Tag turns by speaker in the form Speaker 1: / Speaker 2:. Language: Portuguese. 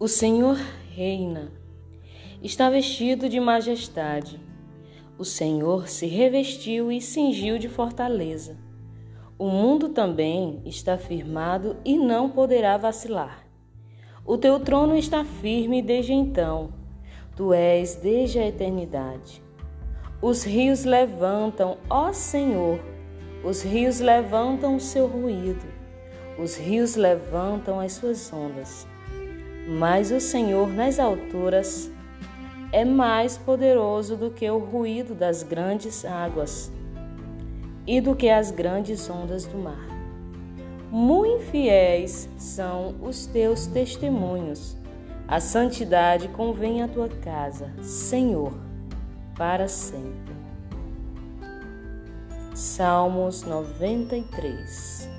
Speaker 1: O Senhor reina. Está vestido de majestade. O Senhor se revestiu e cingiu de fortaleza. O mundo também está firmado e não poderá vacilar. O teu trono está firme desde então. Tu és desde a eternidade. Os rios levantam, ó Senhor, os rios levantam o seu ruído. Os rios levantam as suas ondas mas o Senhor nas alturas é mais poderoso do que o ruído das grandes águas e do que as grandes ondas do mar. Muito fiéis são os teus testemunhos. A santidade convém à tua casa, Senhor, para sempre. Salmos 93